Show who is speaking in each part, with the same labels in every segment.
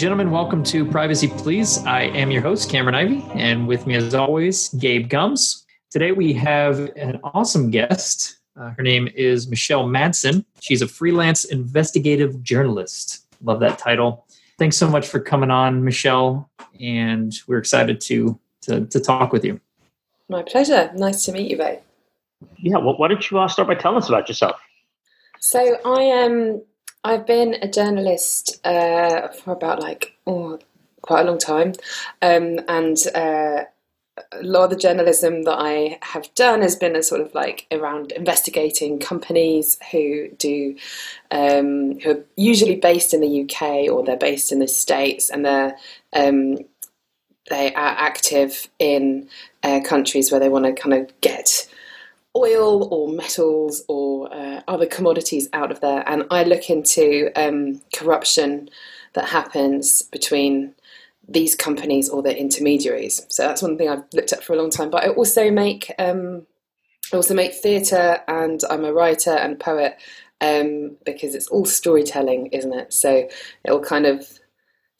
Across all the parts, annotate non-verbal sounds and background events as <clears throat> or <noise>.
Speaker 1: right, ladies and gentlemen, welcome to Privacy Please. I am your host, Cameron Ivy, and with me, as always, Gabe Gumbs. Today we have an awesome guest. Uh, her name is Michelle Madsen. She's a freelance investigative journalist. Love that title. Thanks so much for coming on, Michelle, and we're excited to to, to talk with you.
Speaker 2: My pleasure. Nice to meet you both.
Speaker 3: Yeah, well, why don't you uh, start by telling us about yourself?
Speaker 2: So I am. I've been a journalist uh, for about like oh, quite a long time, um, and uh, a lot of the journalism that I have done has been a sort of like around investigating companies who do um, who are usually based in the UK or they're based in the States and they're um, they are active in uh, countries where they want to kind of get oil or metals or uh, other commodities out of there. And I look into um, corruption that happens between these companies or their intermediaries. So that's one thing I've looked at for a long time. But I also make um, I also make theatre, and I'm a writer and poet um, because it's all storytelling, isn't it? So it'll kind of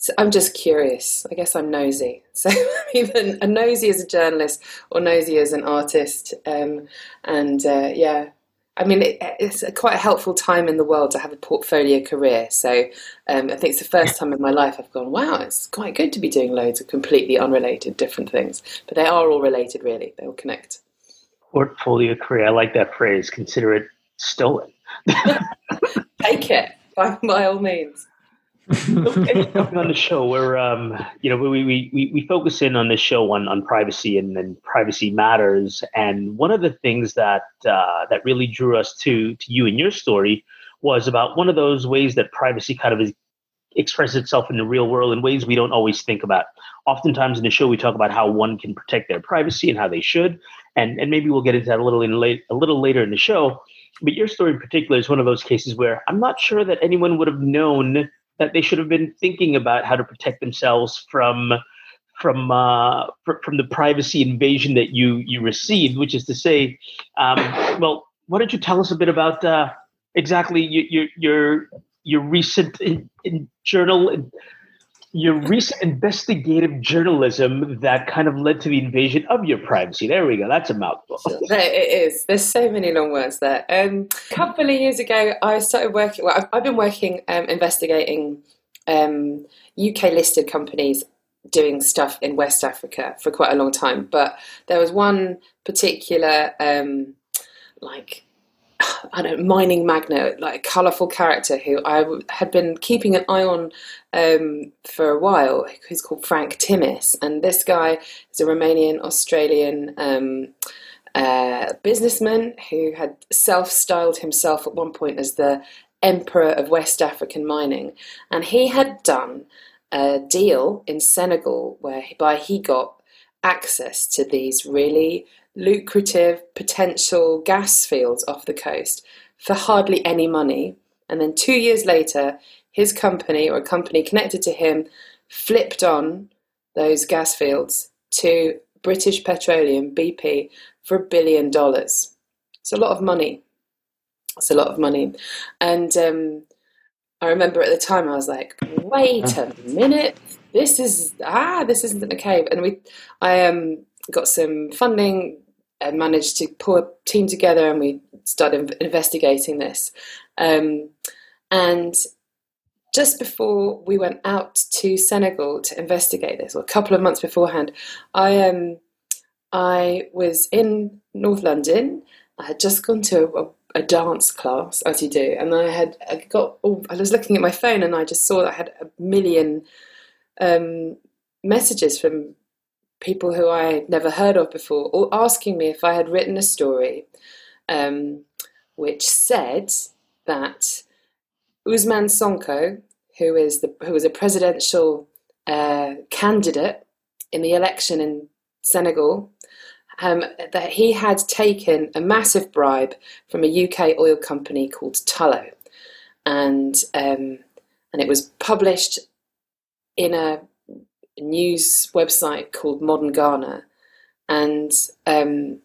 Speaker 2: so I'm just curious. I guess I'm nosy. <laughs> So even a nosy as a journalist or nosy as an artist. Um, and uh, yeah, I mean, it, it's a quite a helpful time in the world to have a portfolio career. So um, I think it's the first time in my life I've gone, wow, it's quite good to be doing loads of completely unrelated different things. But they are all related, really. They all connect.
Speaker 3: Portfolio career. I like that phrase. Consider it stolen. <laughs>
Speaker 2: Take it by, by all means
Speaker 3: on the show where um, you know we, we, we, we focus in on this show on, on privacy and, and privacy matters. And one of the things that uh, that really drew us to to you and your story was about one of those ways that privacy kind of is, expresses itself in the real world in ways we don't always think about. Oftentimes in the show we talk about how one can protect their privacy and how they should. And and maybe we'll get into that a little in late a little later in the show. But your story in particular is one of those cases where i'm not sure that anyone would have known that they should have been thinking about how to protect themselves from from uh, from the privacy invasion that you you received, which is to say, um, well, why don't you tell us a bit about uh, exactly your your your, your recent in, in journal your recent investigative journalism that kind of led to the invasion of your privacy. There we go. That's a mouthful. <laughs>
Speaker 2: There it is. There's so many long words there. Um, a couple of years ago, I started working. Well, I've, I've been working um, investigating um, UK listed companies doing stuff in West Africa for quite a long time. But there was one particular um, like <sighs> I don't know, mining magnate, like a colourful character who I had been keeping an eye on um, for a while. Who's called Frank Timis. and this guy is a Romanian Australian um, uh, businessman who had self-styled himself at one point as the emperor of West African mining, and he had done a deal in Senegal whereby he got access to these really lucrative potential gas fields off the coast for hardly any money. And then two years later, his company or a company connected to him flipped on those gas fields to British Petroleum, BP, for a billion dollars. It's a lot of money. It's a lot of money. And um, I remember at the time I was like, wait a minute, this is ah, this isn't a cave. And we I um got some funding and managed to pull a team together and we started investigating this. Um, and just before we went out to Senegal to investigate this, or a couple of months beforehand, I um, I was in North London. I had just gone to a, a dance class, as you do, and I had I got. Oh, I was looking at my phone and I just saw that I had a million um, messages from people who I never heard of before, all asking me if I had written a story um, which said that Ousmane Sonko, who is the who was a presidential uh, candidate in the election in Senegal, um, that he had taken a massive bribe from a UK oil company called Tullow, and um, and it was published in a news website called Modern Ghana, and um,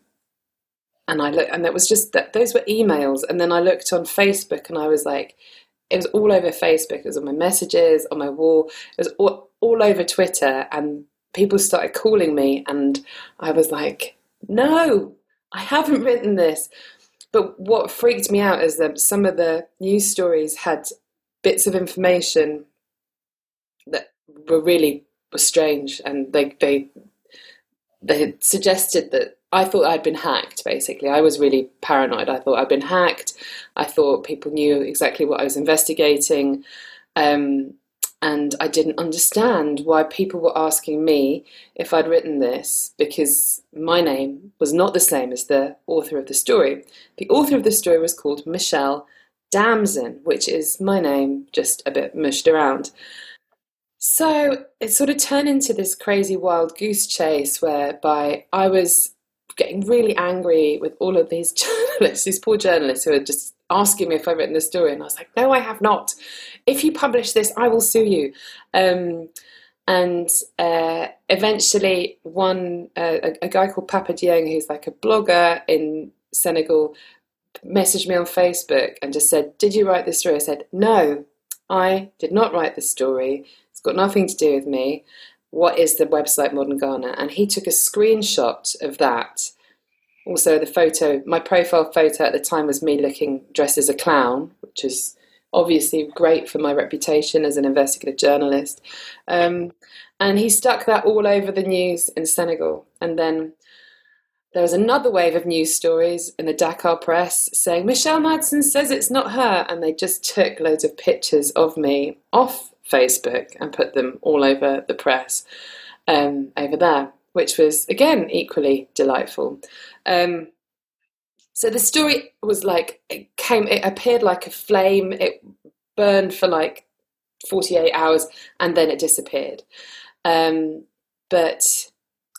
Speaker 2: and I look, and that was just that those were emails, and then I looked on Facebook, and I was like, it was all over Facebook, it was on my messages, on my wall, it was all, all over Twitter, and people started calling me, and I was like, no, I haven't written this. But what freaked me out is that some of the news stories had bits of information that were really were strange, and they they they had suggested that I thought I'd been hacked. Basically, I was really paranoid. I thought I'd been hacked. I thought people knew exactly what I was investigating. Um, and I didn't understand why people were asking me if I'd written this because my name was not the same as the author of the story. The author of the story was called Michelle Damson, which is my name, just a bit mushed around. So it sort of turned into this crazy wild goose chase whereby I was getting really angry with all of these <laughs> journalists, these poor journalists who are just asking me if I've written the story, and I was like, no, I have not. If you publish this, I will sue you. Um, and uh, eventually, one uh, a, a, guy called Papa Dieng, who's like a blogger in Senegal, messaged me on Facebook and just said, "Did you write this story?" I said, "No, I did not write the story. Got nothing to do with me." What is the website Modern Ghana? And he took a screenshot of that also the photo my profile photo at the time was me looking dressed as a clown which is obviously great for my reputation as an investigative journalist um, and he stuck that all over the news in senegal and then there was another wave of news stories in the dakar press saying michelle madsen says it's not her and they just took loads of pictures of me off facebook and put them all over the press um, over there which was again equally delightful. Um, so the story was like it came, it appeared like a flame. It burned for like forty eight hours and then it disappeared. Um, but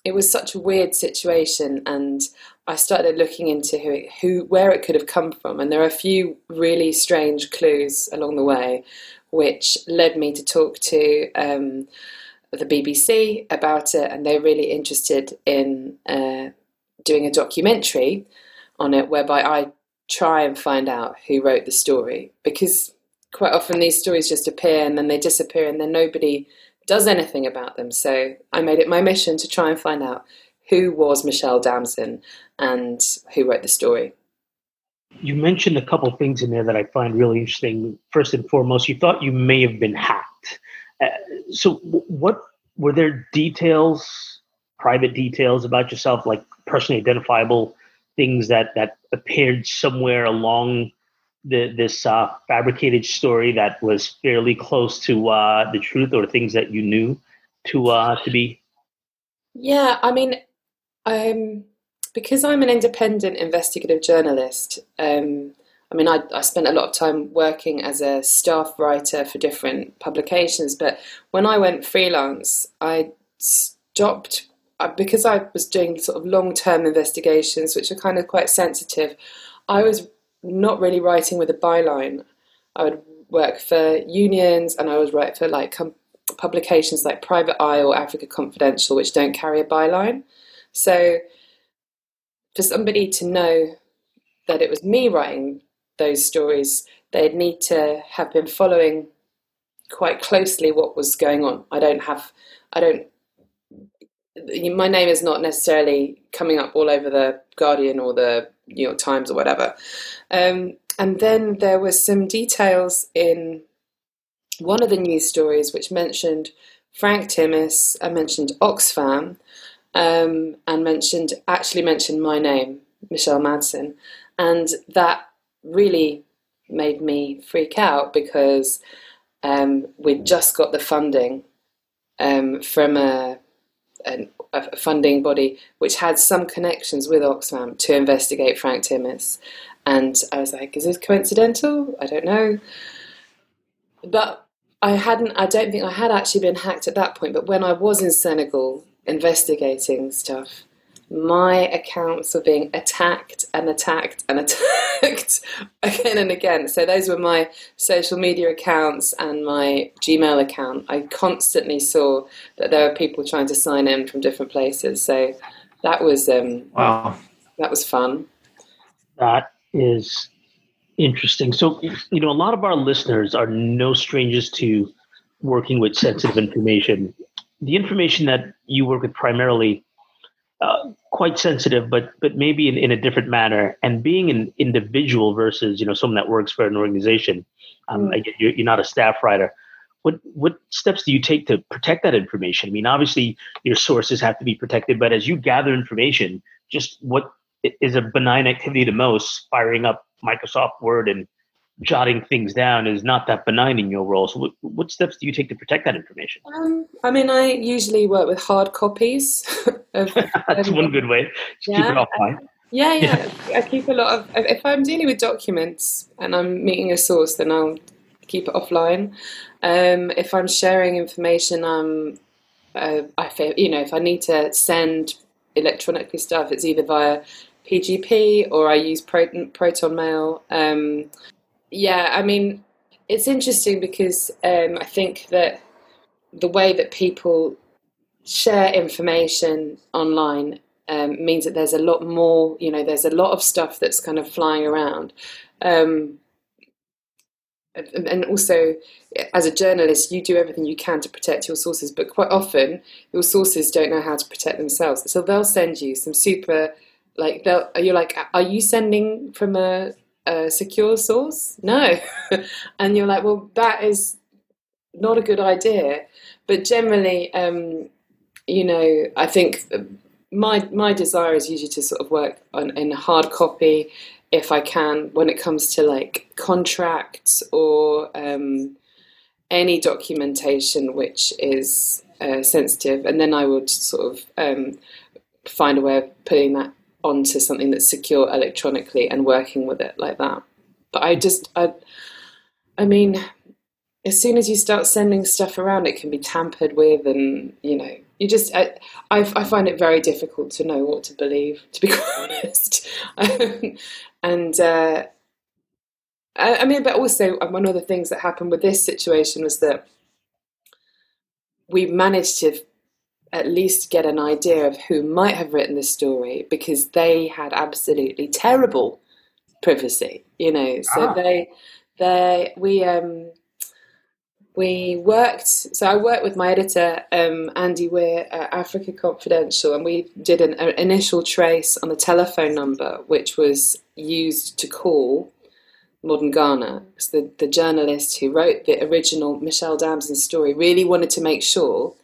Speaker 2: it was such a weird situation, and I started looking into who, who, where it could have come from, and there are a few really strange clues along the way, which led me to talk to. Um, the BBC about it, and they're really interested in uh, doing a documentary on it, whereby I try and find out who wrote the story because quite often these stories just appear and then they disappear, and then nobody does anything about them. So I made it my mission to try and find out who was Michelle Damson and who wrote the story.
Speaker 3: You mentioned a couple things in there that I find really interesting. First and foremost, you thought you may have been hacked. Uh, so, what were there details, private details about yourself, like personally identifiable things that that appeared somewhere along the, this uh, fabricated story that was fairly close to uh, the truth, or things that you knew to uh, to be?
Speaker 2: Yeah, I mean, um, because I'm an independent investigative journalist. Um, I mean, I, I spent a lot of time working as a staff writer for different publications, but when I went freelance, I stopped uh, because I was doing sort of long term investigations, which are kind of quite sensitive. I was not really writing with a byline. I would work for unions and I would write for like com- publications like Private Eye or Africa Confidential, which don't carry a byline. So for somebody to know that it was me writing those stories, they'd need to have been following quite closely what was going on. I don't have, I don't, my name is not necessarily coming up all over the Guardian or the New York Times or whatever. Um, and then there was some details in one of the news stories which mentioned Frank Timis, I mentioned Oxfam, um, and mentioned actually mentioned my name, Michelle Madsen, and that really made me freak out because um, we'd just got the funding um, from a, a, a, funding body which had some connections with Oxfam to investigate Frank Timis. And I was like, is this coincidental? I don't know. But I hadn't, I don't think I had actually been hacked at that point. But when I was in Senegal investigating stuff, my accounts were being attacked and attacked and <laughs> attacked again and again. So those were my social media accounts and my Gmail account. I constantly saw that there were people trying to sign in from different places. So that was um,
Speaker 1: wow,
Speaker 2: that was fun.
Speaker 3: That is Interesting. So, you know, a lot of our listeners are no strangers to working with sensitive information. The information that you work with primarily uh, quite sensitive, but but maybe in, in a different manner. And being an individual versus you know someone that works for an organization, um, mm. you're, you're not a staff writer. What what steps do you take to protect that information? I mean, obviously your sources have to be protected, but as you gather information, just what is a benign activity the most? Firing up Microsoft Word and jotting things down is not that benign in your role. So, what, what steps do you take to protect that information?
Speaker 2: Um, I mean, I usually work with hard copies. <laughs>
Speaker 3: Of, <laughs> That's one good way. Just yeah, keep it offline.
Speaker 2: Yeah, yeah. I keep a lot of. If I'm dealing with documents and I'm meeting a source, then I'll keep it offline. Um, if I'm sharing information, um, uh, I feel you know if I need to send electronically stuff, it's either via PGP or I use Proton, Proton Mail. Um, yeah, I mean, it's interesting because um, I think that the way that people share information online um, means that there's a lot more, you know, there's a lot of stuff that's kind of flying around. Um, and also, as a journalist, you do everything you can to protect your sources, but quite often your sources don't know how to protect themselves. So they'll send you some super, like, they'll, you're like, are you sending from a a secure source? No. <laughs> and you're like, well, that is not a good idea. But generally, um, you know, I think my my desire is usually to sort of work on in hard copy if I can when it comes to like contracts or um, any documentation which is uh, sensitive, and then I would sort of um, find a way of putting that onto something that's secure electronically and working with it like that. But I just, I, I mean, as soon as you start sending stuff around, it can be tampered with, and you know, you just, I, I, I find it very difficult to know what to believe, to be <laughs> honest. <laughs> and uh, I, I mean, but also um, one of the things that happened with this situation was that we managed to at least get an idea of who might have written the story because they had absolutely terrible privacy, you know. So ah. they, they, we, um, we worked. So I worked with my editor, um, Andy Weir at Africa Confidential, and we did an, an initial trace on the telephone number which was used to call modern Ghana. Because the, the journalist who wrote the original Michelle Damson story really wanted to make sure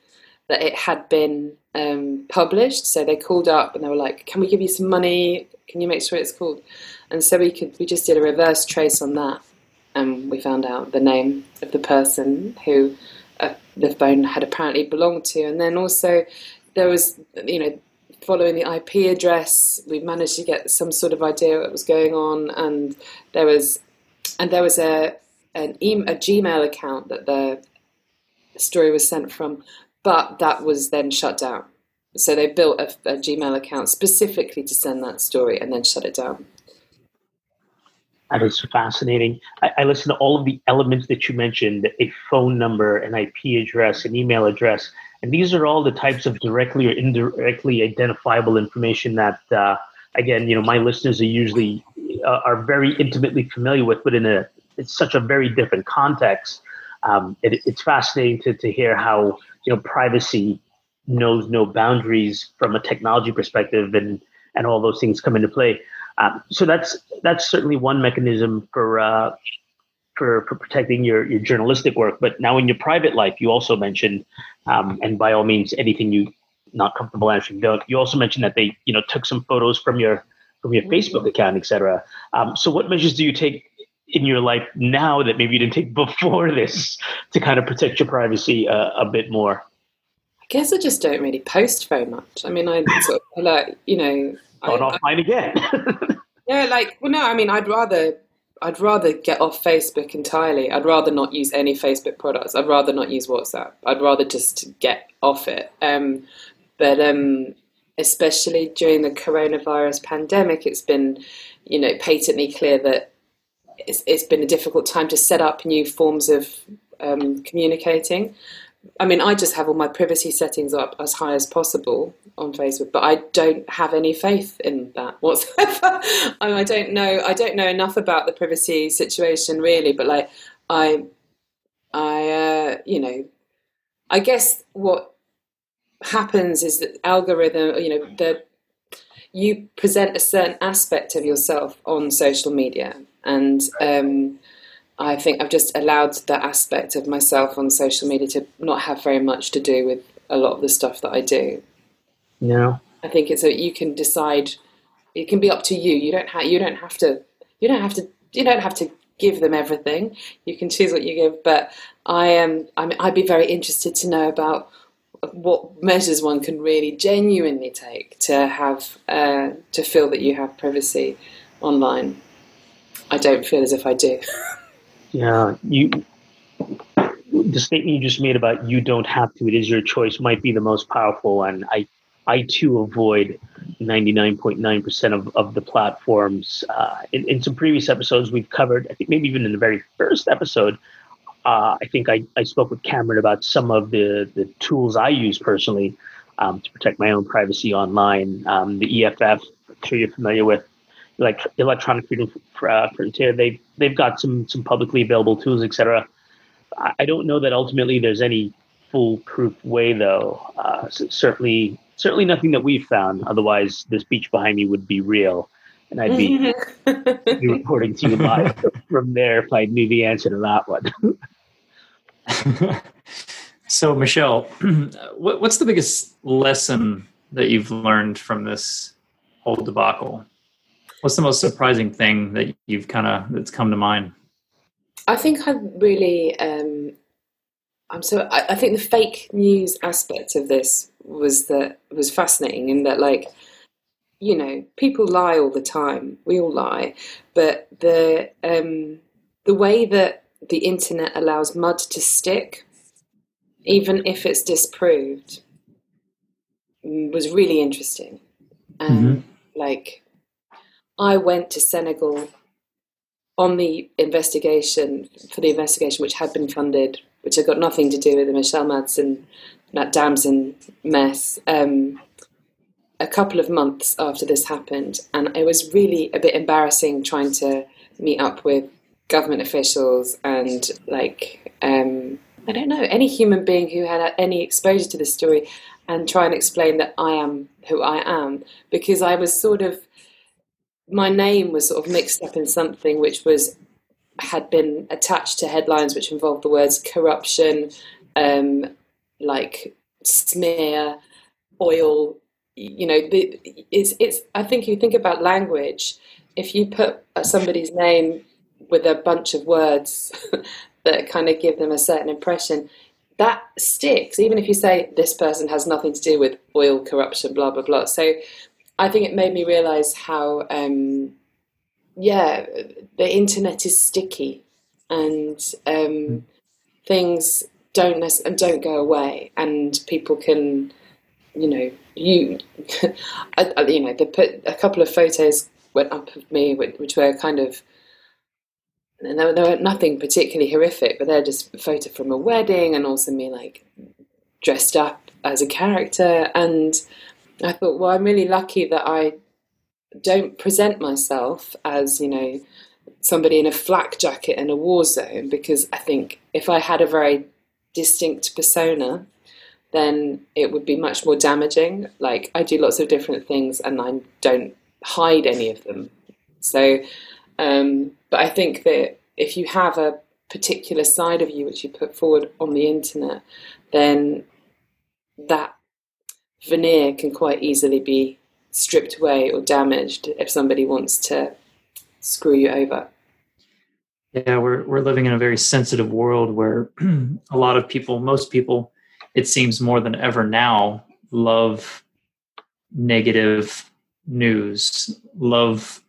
Speaker 2: that it had been um, published. So they called up and they were like, "Can we give you some money? Can you make sure it's called?" And so we could we just did a reverse trace on that, and we found out the name of the person who uh, the phone had apparently belonged to, and then also there was you know following the IP address, we managed to get some sort of idea what was going on, and there was and there was a an e- a Gmail account that the story was sent from, but that was then shut down. So they built a, a, Gmail account specifically to send that story and then shut it down.
Speaker 3: That is fascinating. I, I listened to all of the elements that you mentioned a phone number, an IP address, an email address. And these are all the types of directly or indirectly identifiable information that, uh, again, you know, my listeners are usually uh, are very intimately familiar with, but in a it's such a very different context. Um, it, it's fascinating to, to hear how you know privacy knows no boundaries from a technology perspective and and all those things come into play. Um, so that's that's certainly one mechanism for uh, for for protecting your your journalistic work. But now in your private life you also mentioned um, and by all means anything you not comfortable answering don't. You also mentioned that they you know took some photos from your from your facebook account etc um, so what measures do you take in your life now that maybe you didn't take <laughs> before this to kind of protect your privacy uh, a bit more?
Speaker 2: I guess I just don't really post very much. I mean, I sort of like you know. I,
Speaker 3: offline again. <laughs>
Speaker 2: yeah, like well, no, I mean, I'd rather I'd rather get off Facebook entirely. I'd rather not use any Facebook products. I'd rather not use WhatsApp. I'd rather just get off it. Um, but um, especially during the coronavirus pandemic, it's been, you know, patently clear that it's, it's been a difficult time to set up new forms of um, communicating. I mean, I just have all my privacy settings up as high as possible on Facebook, but I don't have any faith in that whatsoever. <laughs> I, mean, I don't know. I don't know enough about the privacy situation really, but like I, I, uh, you know, I guess what happens is that algorithm, you know, the you present a certain aspect of yourself on social media, and um, I think I've just allowed that aspect of myself on social media to not have very much to do with a lot of the stuff that I do.
Speaker 3: Yeah,
Speaker 2: I think it's a you can decide. It can be up to you. You don't have you don't have to you don't have to you don't have to give them everything. You can choose what you give. But I am I mean, I'd be very interested to know about what measures one can really genuinely take to have uh, to feel that you have privacy online. I don't feel as if I do.
Speaker 3: Yeah, you. The statement you just made about you don't have to, it is your choice, might be the most powerful. And I, I too avoid 99.9% of, of the platforms. Uh, in, in some previous episodes, we've covered, I think maybe even in the very first episode, uh, I think I, I spoke with Cameron about some of the, the tools I use personally um, to protect my own privacy online. Um, the EFF, I'm sure you're familiar with, like Electronic Freedom uh, Frontier, they they've got some some publicly available tools, etc. I don't know that ultimately there's any foolproof way, though. Uh, certainly, certainly nothing that we've found. Otherwise, this beach behind me would be real, and I'd be, be <laughs> reporting to you live from there if I knew the answer to that one. <laughs>
Speaker 1: so, Michelle, <clears throat> what's the biggest lesson that you've learned from this whole debacle? What's the most surprising thing that you've kind of that's come to mind?
Speaker 2: I think I really, um, I'm so. I, I, think the fake news aspect of this was that was fascinating in that, like, you know, people lie all the time. We all lie, but the um, the way that the internet allows mud to stick, even if it's disproved, was really interesting. And mm-hmm. like I went to Senegal on the investigation for the investigation which had been funded, which had got nothing to do with the Michelle Madsen, Nat Damson mess. Um, a couple of months after this happened, and it was really a bit embarrassing trying to meet up with government officials and like um, I don't know any human being who had any exposure to this story and try and explain that I am who I am because I was sort of my name was sort of mixed up in something which was had been attached to headlines which involved the words corruption, um, like smear, oil. You know, the, it's it's. I think you think about language. If you put somebody's name with a bunch of words <laughs> that kind of give them a certain impression, that sticks. Even if you say this person has nothing to do with oil corruption, blah blah blah. So I think it made me realize how, um, yeah, the internet is sticky and um, things don't and don't go away, and people can, you know, you, <laughs> I, you know, they put a couple of photos went up of me which were kind of and they were nothing particularly horrific, but they're just a photo from a wedding and also me like dressed up as a character. And I thought, well, I'm really lucky that I don't present myself as, you know, somebody in a flak jacket in a war zone because I think if I had a very distinct persona, then it would be much more damaging. Like I do lots of different things and I don't hide any of them. So, um, but I think that if you have a particular side of you which you put forward on the internet, then that veneer can quite easily be stripped away or damaged if somebody wants to screw you over.
Speaker 1: Yeah, we're we're living in a very sensitive world where <clears throat> a lot of people, most people, it seems more than ever now, love negative news, love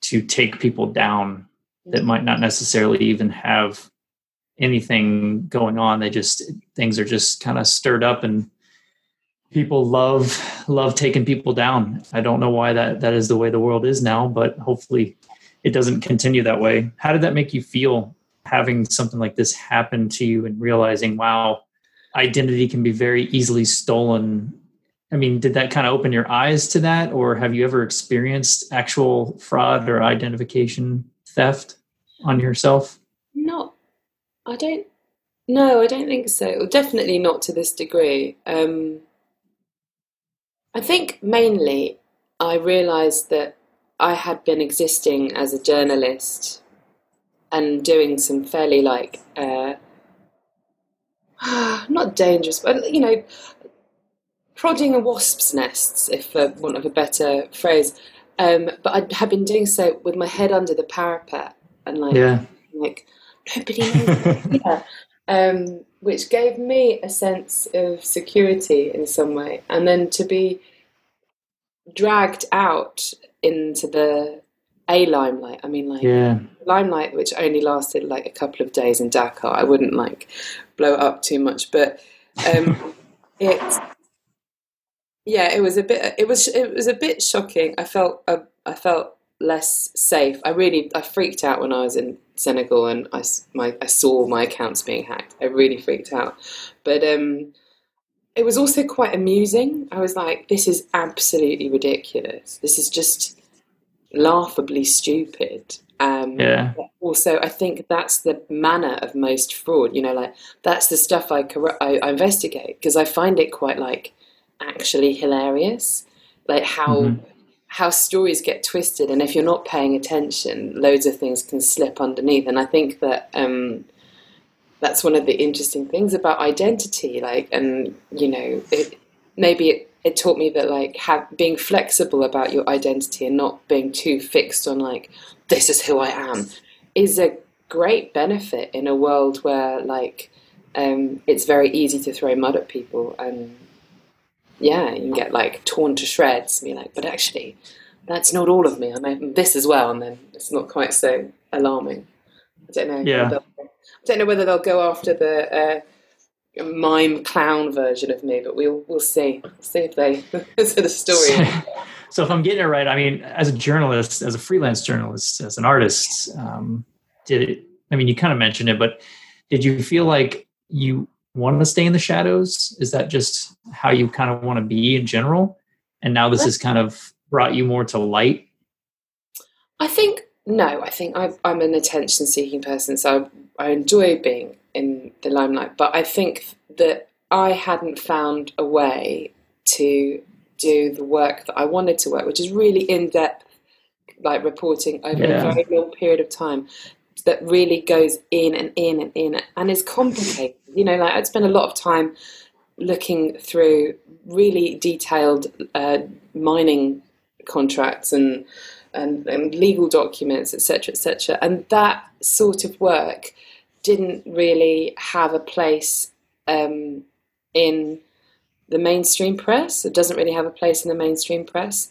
Speaker 1: to take people down that might not necessarily even have anything going on. They just things are just kind of stirred up and people love love taking people down. I don't know why that that is the way the world is now, but hopefully it doesn't continue that way. How did that make you feel having something like this happen to you and realizing, wow, identity can be very easily stolen. I mean, did that kind of open your eyes to that, or have you ever experienced actual fraud or identification theft on yourself?
Speaker 2: Not, I don't. No, I don't think so. Definitely not to this degree. Um, I think mainly I realised that I had been existing as a journalist and doing some fairly like uh, <sighs> not dangerous, but you know, prodding a wasp's nests, if for want of a better phrase. Um, but I had been doing so with my head under the parapet and like,
Speaker 1: yeah.
Speaker 2: like nobody knows. <laughs> yeah. Um, which gave me a sense of security in some way, and then to be dragged out into the a limelight. I mean, like
Speaker 1: yeah.
Speaker 2: limelight, which only lasted like a couple of days in Dakar. I wouldn't like blow it up too much, but um, <laughs> it, yeah, it was a bit. It was it was a bit shocking. I felt uh, I felt less safe. I really I freaked out when I was in Senegal and I my I saw my accounts being hacked. I really freaked out, but um, it was also quite amusing. I was like, this is absolutely ridiculous. This is just laughably stupid. Um,
Speaker 1: yeah.
Speaker 2: Also, I think that's the manner of most fraud. You know, like that's the stuff I I, I investigate because I find it quite like actually hilarious, like how mm-hmm. How stories get twisted, and if you're not paying attention, loads of things can slip underneath. And I think that um, that's one of the interesting things about identity. Like, and you know, it, maybe it it taught me that like have being flexible about your identity and not being too fixed on like this is who I am is a great benefit in a world where like um, it's very easy to throw mud at people and yeah you can get like torn to shreds and be like but actually that's not all of me I mean this as well and then it's not quite so alarming I don't know
Speaker 1: yeah
Speaker 2: I don't know whether they'll go after the uh, mime clown version of me, but we'll we'll see. see if they <laughs> sort of story.
Speaker 1: so if I'm getting it right, I mean, as a journalist, as a freelance journalist, as an artist, um, did it? I mean, you kind of mentioned it, but did you feel like you wanted to stay in the shadows? Is that just how you kind of want to be in general? And now this has kind of brought you more to light.
Speaker 2: I think no. I think i am an attention-seeking person, so I, I enjoy being in the limelight. But I think that I hadn't found a way to do the work that I wanted to work, which is really in depth, like reporting over yeah. a very long period of time that really goes in and in and in and is complicated. You know, like I'd spend a lot of time looking through really detailed uh, mining contracts and, and, and legal documents, etc., etc. And that sort of work didn't really have a place um, in the mainstream press. It doesn't really have a place in the mainstream press.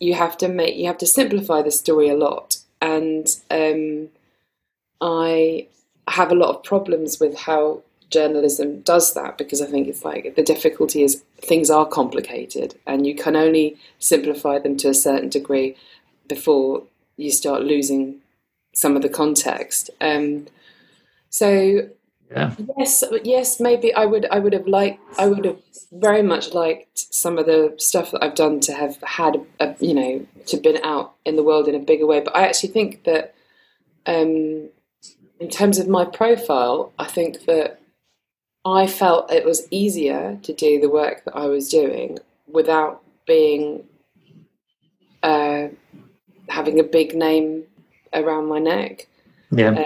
Speaker 2: You have to make you have to simplify the story a lot, and um, I have a lot of problems with how journalism does that because I think it's like the difficulty is things are complicated, and you can only simplify them to a certain degree before you start losing some of the context. Um, so
Speaker 1: yeah.
Speaker 2: yes, yes, maybe I would I would have liked I would have very much liked some of the stuff that I've done to have had a, you know to been out in the world in a bigger way. But I actually think that um, in terms of my profile, I think that I felt it was easier to do the work that I was doing without being uh, having a big name around my neck.
Speaker 1: Yeah. Um,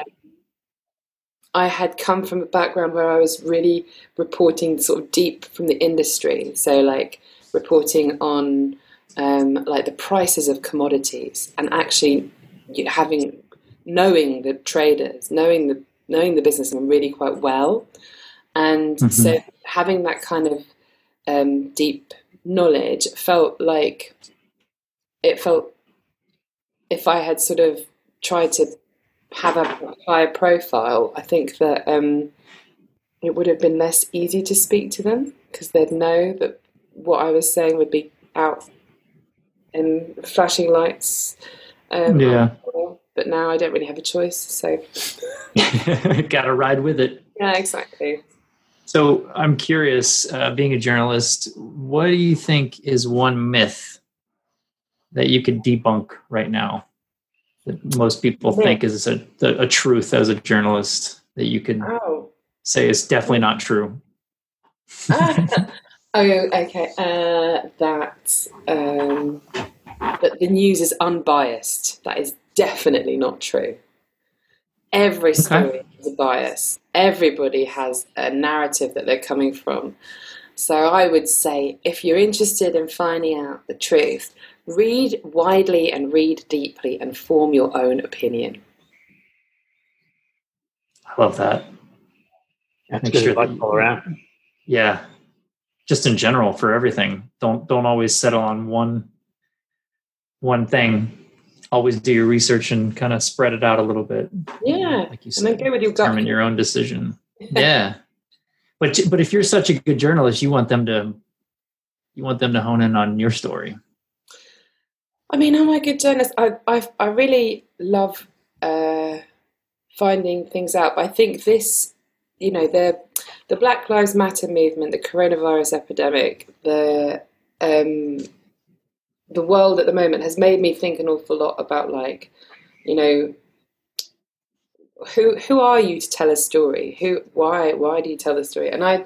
Speaker 2: I had come from a background where I was really reporting sort of deep from the industry. So, like reporting on um, like the prices of commodities and actually having knowing the traders, knowing the knowing the businessmen really quite well, and mm-hmm. so having that kind of um, deep knowledge felt like it felt if I had sort of tried to have a higher profile, I think that um, it would have been less easy to speak to them because they'd know that what I was saying would be out in flashing lights. Um,
Speaker 1: yeah.
Speaker 2: But now I don't really have a choice, so <laughs>
Speaker 1: gotta ride with it.
Speaker 2: Yeah, exactly.
Speaker 1: So I'm curious, uh, being a journalist, what do you think is one myth that you could debunk right now that most people think is a, a, truth as a journalist that you could oh. say is definitely not true? <laughs>
Speaker 2: oh, okay. Uh, that um, that the news is unbiased. That is definitely not true. Every story okay. Has a bias. Everybody has a narrative that they're coming from. So I would say if you're interested in finding out the truth, read widely and read deeply and form your own opinion.
Speaker 1: I love that.
Speaker 3: That's Make good sure advice all around.
Speaker 1: Yeah. Just in general for everything. Don't don't always settle on one one thing always do your research and kind of spread it out a little bit.
Speaker 2: Yeah, like you said, and then with your
Speaker 1: determine your own decision. <laughs> yeah, but but if you're such a good journalist, you want them to you want them to hone in on your story.
Speaker 2: I mean, I'm a good journalist. I I, I really love uh, finding things out. But I think this, you know, the the Black Lives Matter movement, the coronavirus epidemic, the um, the world at the moment has made me think an awful lot about like, you know, who who are you to tell a story? Who why why do you tell the story? And I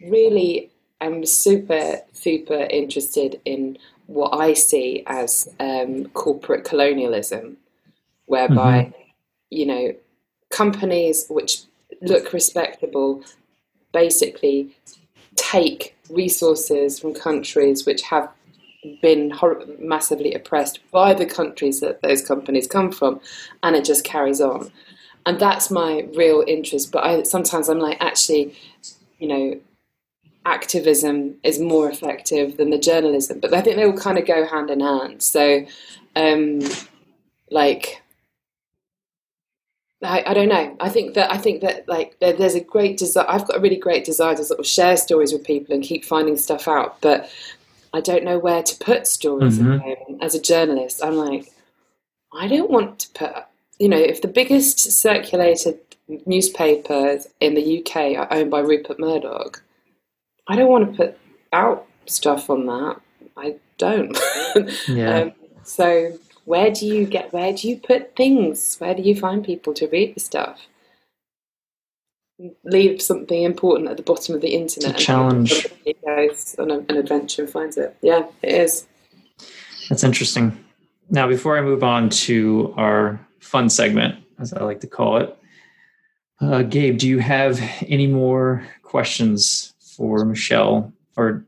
Speaker 2: really am super super interested in what I see as um, corporate colonialism, whereby mm-hmm. you know companies which look respectable basically take resources from countries which have been hor- massively oppressed by the countries that those companies come from, and it just carries on. And that's my real interest. But I, sometimes I'm like, actually, you know, activism is more effective than the journalism. But I think they all kind of go hand in hand. So, um, like, I, I, don't know. I think that I think that like there, there's a great desire. I've got a really great desire to sort of share stories with people and keep finding stuff out. But I don't know where to put stories mm-hmm. as a journalist. I'm like, I don't want to put, you know, if the biggest circulated newspapers in the UK are owned by Rupert Murdoch, I don't want to put out stuff on that. I don't. <laughs> yeah. Um, so where do you get? Where do you put things? Where do you find people to read the stuff? Leave something important at the bottom of the internet.
Speaker 1: challenge.
Speaker 2: goes on a, an adventure and finds it. Yeah, it is.
Speaker 1: That's interesting. Now, before I move on to our fun segment, as I like to call it, uh, Gabe, do you have any more questions for Michelle? Or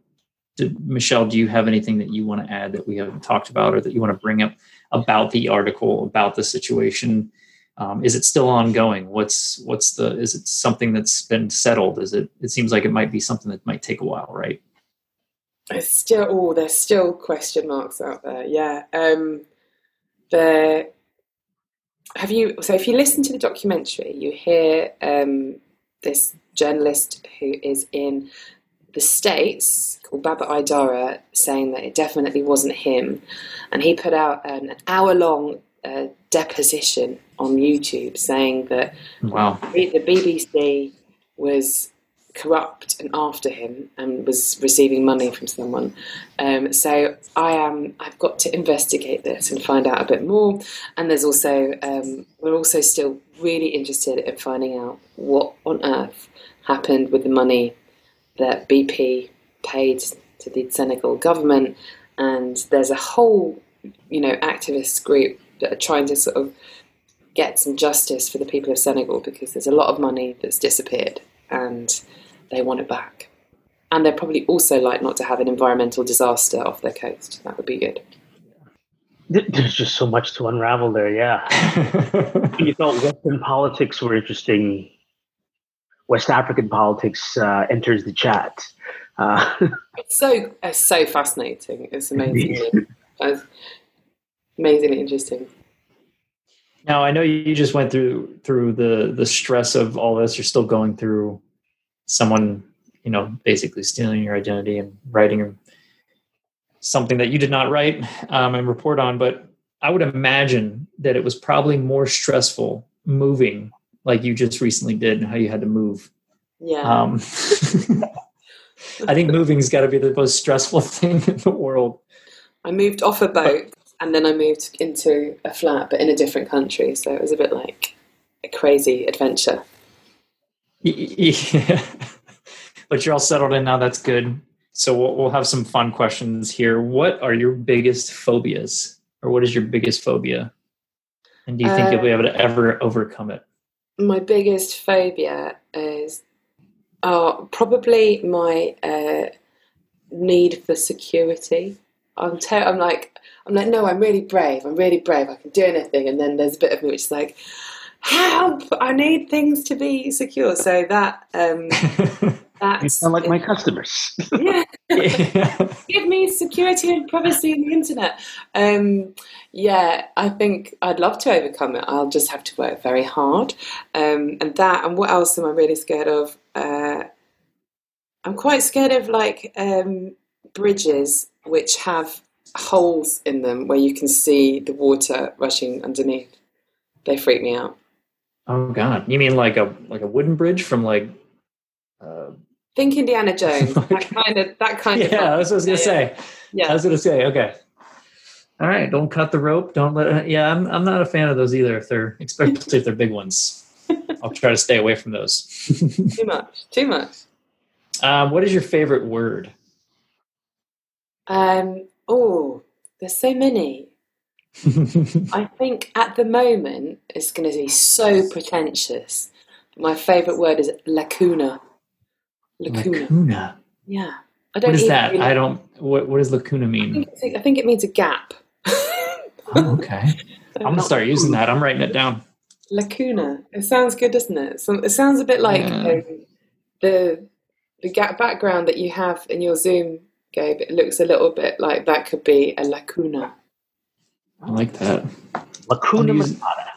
Speaker 1: did, Michelle, do you have anything that you want to add that we haven't talked about or that you want to bring up about the article, about the situation? Um, is it still ongoing? What's what's the? Is it something that's been settled? Is it? It seems like it might be something that might take a while, right?
Speaker 2: There's still, oh, there's still question marks out there. Yeah, um, there. Have you? So, if you listen to the documentary, you hear um, this journalist who is in the States called Baba Idara saying that it definitely wasn't him. And he put out an hour long uh, deposition on YouTube saying that
Speaker 1: wow.
Speaker 2: the BBC was corrupt and after him and was receiving money from someone. Um, so I am. I've got to investigate this and find out a bit more. And there's also um, we're also still really interested in finding out what on earth happened with the money that BP paid to the Senegal government. And there's a whole, you know, activist group trying to sort of get some justice for the people of Senegal because there's a lot of money that's disappeared and they want it back. And they're probably also like not to have an environmental disaster off their coast. That would be good.
Speaker 3: There's just so much to unravel there, yeah. <laughs> you thought Western politics were interesting. West African politics uh, enters the chat. Uh, <laughs>
Speaker 2: it's so it's so fascinating. It's amazing. <laughs> it's amazingly interesting.
Speaker 1: Now I know you just went through through the the stress of all this. You're still going through someone, you know, basically stealing your identity and writing something that you did not write um, and report on. But I would imagine that it was probably more stressful moving, like you just recently did, and how you had to move
Speaker 2: Yeah.
Speaker 1: Um, <laughs> I think moving's got to be the most stressful <laughs> thing in the world.
Speaker 2: I moved off a boat and then I moved into a flat, but in a different country. So it was a bit like a crazy adventure. <laughs>
Speaker 1: Yeah. but you're all settled in now. That's good. So we'll, we'll have some fun questions here. What are your biggest phobias, or what is your biggest phobia? And do you think
Speaker 2: Uh,
Speaker 1: you'll be able to ever overcome it?
Speaker 2: My biggest phobia is oh, probably my uh, need for security. I'm, ter- I'm like, I'm like, no, I'm really brave. I'm really brave. I can do anything. And then there's a bit of me which is like, help! I need things to be secure. So that um, <laughs>
Speaker 3: You sound like my customers.
Speaker 2: yeah.
Speaker 1: yeah. <laughs>
Speaker 2: give me security and privacy on the internet. Um, yeah, I think I'd love to overcome it. I'll just have to work very hard. Um, and that, and what else am I really scared of? Uh, I'm quite scared of like um, bridges which have holes in them where you can see the water rushing underneath. They freak me out.
Speaker 1: Oh God! You mean like a like a wooden bridge from like? Uh,
Speaker 2: Think Indiana <laughs> Jones. that kind of that kind of.
Speaker 1: yeah, that's what I was gonna
Speaker 2: Yeah,
Speaker 1: say.
Speaker 2: Yeah.
Speaker 1: I was gonna say. Okay. All right. Don't cut the rope. Don't let. It, yeah, I'm. I'm not a fan of those either. If they're especially if they're big ones. <laughs> I'll try to stay away from those. <laughs>
Speaker 2: Too much. Too much.
Speaker 1: um, what is your favorite word?
Speaker 2: Um, oh, there's so many. <laughs> I think at the moment it's going to be so pretentious. My favourite word is lacuna. Lacuna.
Speaker 1: lacuna.
Speaker 2: Yeah. I don't
Speaker 1: What is that?
Speaker 2: really-
Speaker 1: I don't. What What does lacuna
Speaker 2: I
Speaker 1: mean?
Speaker 2: think, I think it means a gap.
Speaker 1: Oh, okay. <laughs> I'm gonna start using that. I'm writing it down.
Speaker 2: Lacuna. It sounds good, doesn't it? So, it sounds a bit like
Speaker 1: Yeah.
Speaker 2: um, the the gap background that you have in your Zoom, Gabe. It looks a little bit like that could be a lacuna.
Speaker 1: I like that.
Speaker 3: Lacuna
Speaker 1: I'm using-
Speaker 3: Matata.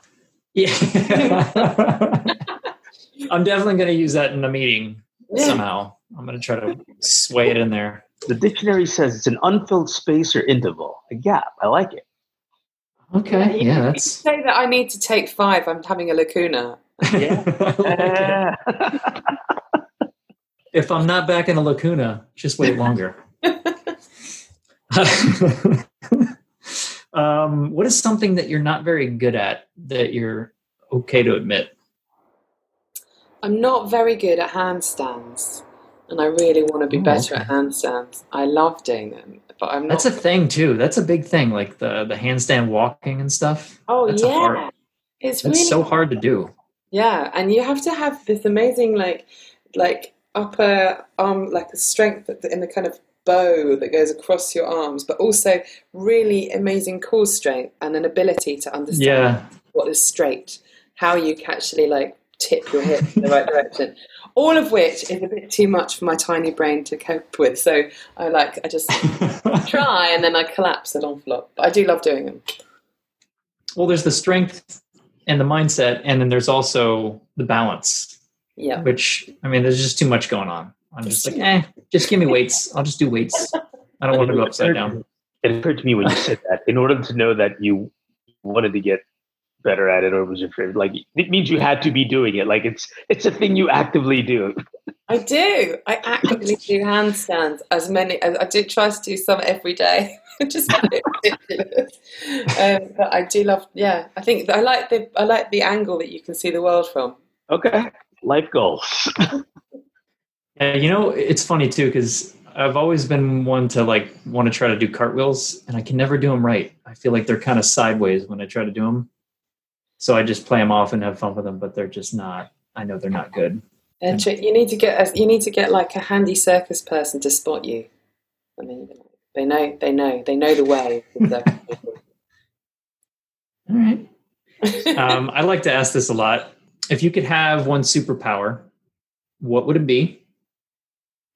Speaker 1: Yeah. <laughs> I'm definitely going to use that in a meeting
Speaker 2: Yeah.
Speaker 1: somehow. I'm going to try to sway it in there.
Speaker 3: The dictionary says it's an unfilled space or interval, a gap. I like it.
Speaker 1: Okay.
Speaker 2: You-
Speaker 1: Yeah,
Speaker 2: you
Speaker 1: that's.
Speaker 2: say that I need to take five. I'm having a lacuna. <laughs>
Speaker 3: Yeah.
Speaker 1: Like it. <laughs> if I'm not back in a lacuna, just wait longer. <laughs> um, what is something that you're not very good at that you're okay to admit?
Speaker 2: I'm not very good at handstands, and I really want to be
Speaker 1: Oh,
Speaker 2: better
Speaker 1: okay.
Speaker 2: at handstands. I love doing them, but I'm not.
Speaker 1: That's a thing too. That's a big thing, like the the handstand walking and stuff.
Speaker 2: oh
Speaker 1: that's
Speaker 2: yeah,
Speaker 1: hard-
Speaker 2: it's really
Speaker 1: so hard to do.
Speaker 2: yeah, and you have to have this amazing like like upper arm like a strength in the kind of bow that goes across your arms, but also really amazing core strength and an ability to understand
Speaker 1: Yeah,
Speaker 2: what is straight, how you can actually like tip your hip in the right <laughs> direction. All of which is a bit too much for my tiny brain to cope with. So I like I just <laughs> try and then I collapse an awful lot. But I do love doing them.
Speaker 1: well, there's the strength and the mindset, and then there's also the balance.
Speaker 2: Yeah.
Speaker 1: Which I mean, there's just too much going on. I'm just like, eh, just give me weights. I'll just do weights. I don't want to go upside down.
Speaker 3: It occurred to me when you said that. In order to know that you wanted to get better at it, or was your favorite, like it means you had to be doing it. Like it's it's a thing you actively do.
Speaker 2: I do. I actively do handstands as many as I do try to do some every day. <laughs> Which is a bit ridiculous. Um, but I do love yeah, I think I like the I like the angle that you can see the world from.
Speaker 3: Okay, life goals. <laughs>
Speaker 1: Yeah, you know, it's funny too because I've always been one to like want to try to do cartwheels, and I can never do them right. I feel like they're kind of sideways when I try to do them. So I just play them off and have fun with them, but they're just not. I know they're not good.
Speaker 2: And you need to get a, you need to get like a handy circus person to spot you. I mean, they know, they know, they know the way. <laughs>
Speaker 1: All right. <laughs> Um, I like to ask this a lot. If you could have one superpower, what would it be,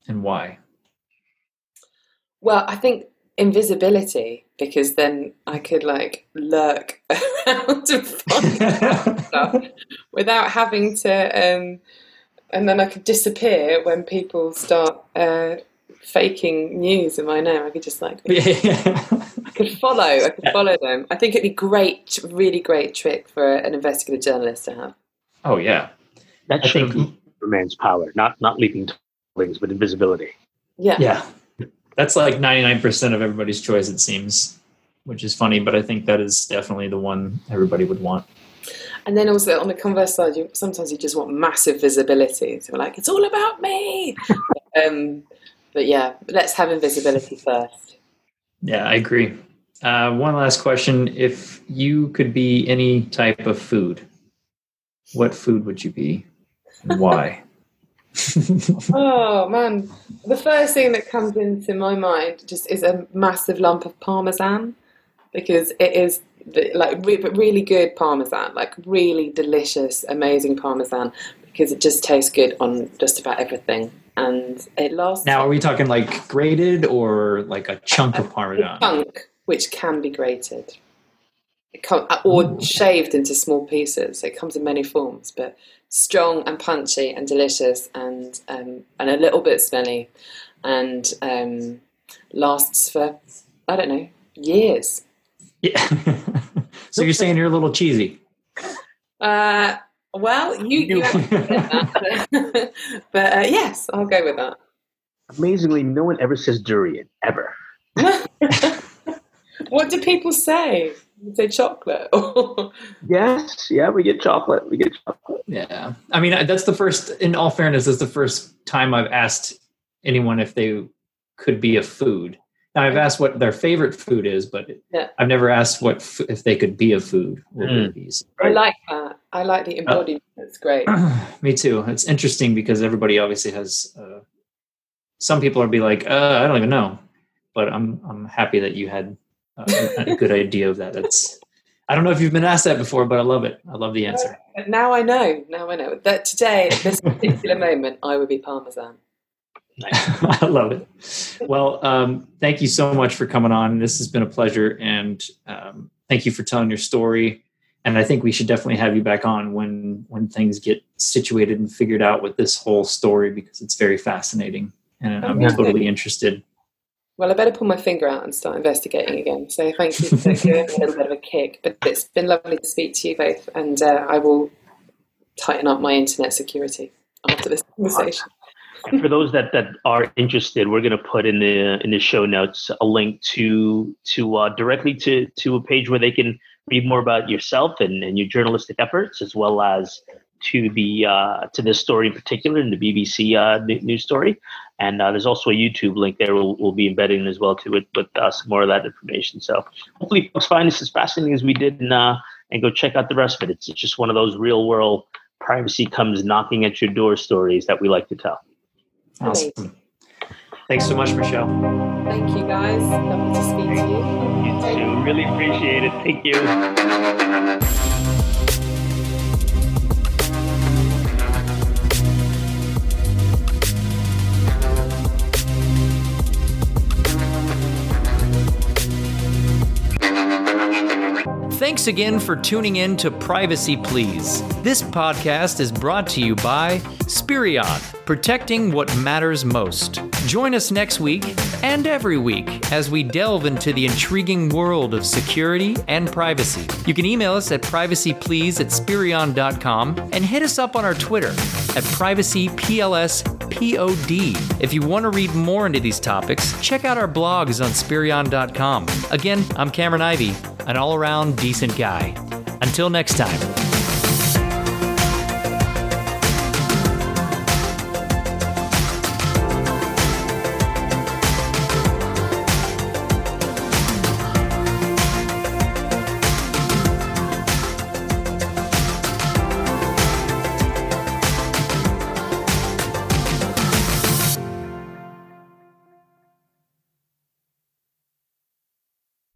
Speaker 1: and why?
Speaker 2: well, I think invisibility because then I could like lurk <laughs> around and find <laughs> stuff without having to, um, and then I could disappear when people start uh, faking news in my name. I could just like
Speaker 1: yeah.
Speaker 2: I could follow. I could follow them. I think it'd be great, really great trick for an investigative journalist to have.
Speaker 3: Oh yeah, that
Speaker 1: I
Speaker 3: should
Speaker 1: think
Speaker 3: power, not not leaping buildings, but invisibility.
Speaker 2: Yeah.
Speaker 1: Yeah. That's like 99% of everybody's choice, it seems, which is funny, but I think that is definitely the one everybody would want.
Speaker 2: And then also on the converse side, you, sometimes you just want massive visibility. So we're like, it's all about me. <laughs> um, but yeah, let's have invisibility first.
Speaker 1: Yeah, I agree. Uh, one last question. If you could be any type of food, what food would you be? And why? <laughs> <laughs>
Speaker 2: oh man, the first thing that comes into my mind just is a massive lump of parmesan because it is like re- really good parmesan, like really delicious, amazing parmesan because it just tastes good on just about everything and it lasts.
Speaker 1: Now, are we talking like grated or like a chunk
Speaker 2: a,
Speaker 1: of parmesan?
Speaker 2: chunk, which can be grated. Come, or shaved into small pieces. It comes in many forms, but strong and punchy and delicious and um, and a little bit smelly and um, lasts for I don't know years.
Speaker 1: Yeah. <laughs> so you're saying you're a little cheesy.
Speaker 2: Uh, well, you, you that, <laughs> but uh, yes, I'll go with that.
Speaker 3: Amazingly, no one ever says durian ever. <laughs>
Speaker 2: what do people say? Say chocolate. <laughs>
Speaker 3: yes, yeah, we get chocolate. We get chocolate.
Speaker 1: Yeah, I mean that's the first. In all fairness, that's the first time I've asked anyone if they could be a food. Now I've asked what their favorite food is, but yeah. I've never asked what f- if they could be a food.
Speaker 2: Mm. I like that. I like the embodiment. Uh, That's great. <clears throat>
Speaker 1: me too. It's interesting because everybody obviously has. Uh, some people are be like, uh, I don't even know, but I'm I'm happy that you had a, a good idea of that. That's I don't know if you've been asked that before, but I love it. I love the answer.
Speaker 2: Now I know. Now I know that today, at this particular <laughs> moment, I would be Parmesan. <laughs>
Speaker 1: I love it. Well, um, thank you so much for coming on. This has been a pleasure, and um, thank you for telling your story. And I think we should definitely have you back on when when things get situated and figured out with this whole story because it's very fascinating, and I'm totally interested
Speaker 2: well, I better pull my finger out and start investigating again. So thank you for giving me a little bit of a kick. But it's been lovely to speak to you both, and uh, I will tighten up my internet security after this conversation.
Speaker 3: for those that, that are interested, we're going to put in the in the show notes a link to to uh, directly to to a page where they can read more about yourself and, and your journalistic efforts, as well as to the uh, to this story in particular in the BBC uh, news story. And uh, there's also a YouTube link there we'll, we'll be embedding as well to it with uh, some more of that information. So hopefully folks find this as fascinating as we did and, uh, and go check out the rest of it. It's, it's just one of those real world privacy comes knocking at your door stories that we like to tell.
Speaker 1: Awesome. Thanks so much, Michelle.
Speaker 2: Thank you, guys. Lovely to speak to you.
Speaker 3: You too. Really appreciate it. Thank you.
Speaker 1: Thanks again for tuning in to Privacy Please. This podcast is brought to you by Spirion, protecting what matters most. Join us next week and every week as we delve into the intriguing world of security and privacy. You can email us at privacyplease at spirion.com and hit us up on our Twitter at privacyplspod. If you want to read more into these topics, check out our blogs on spirion.com. Again, I'm Cameron Ivy, an all around decent guy. Until next time.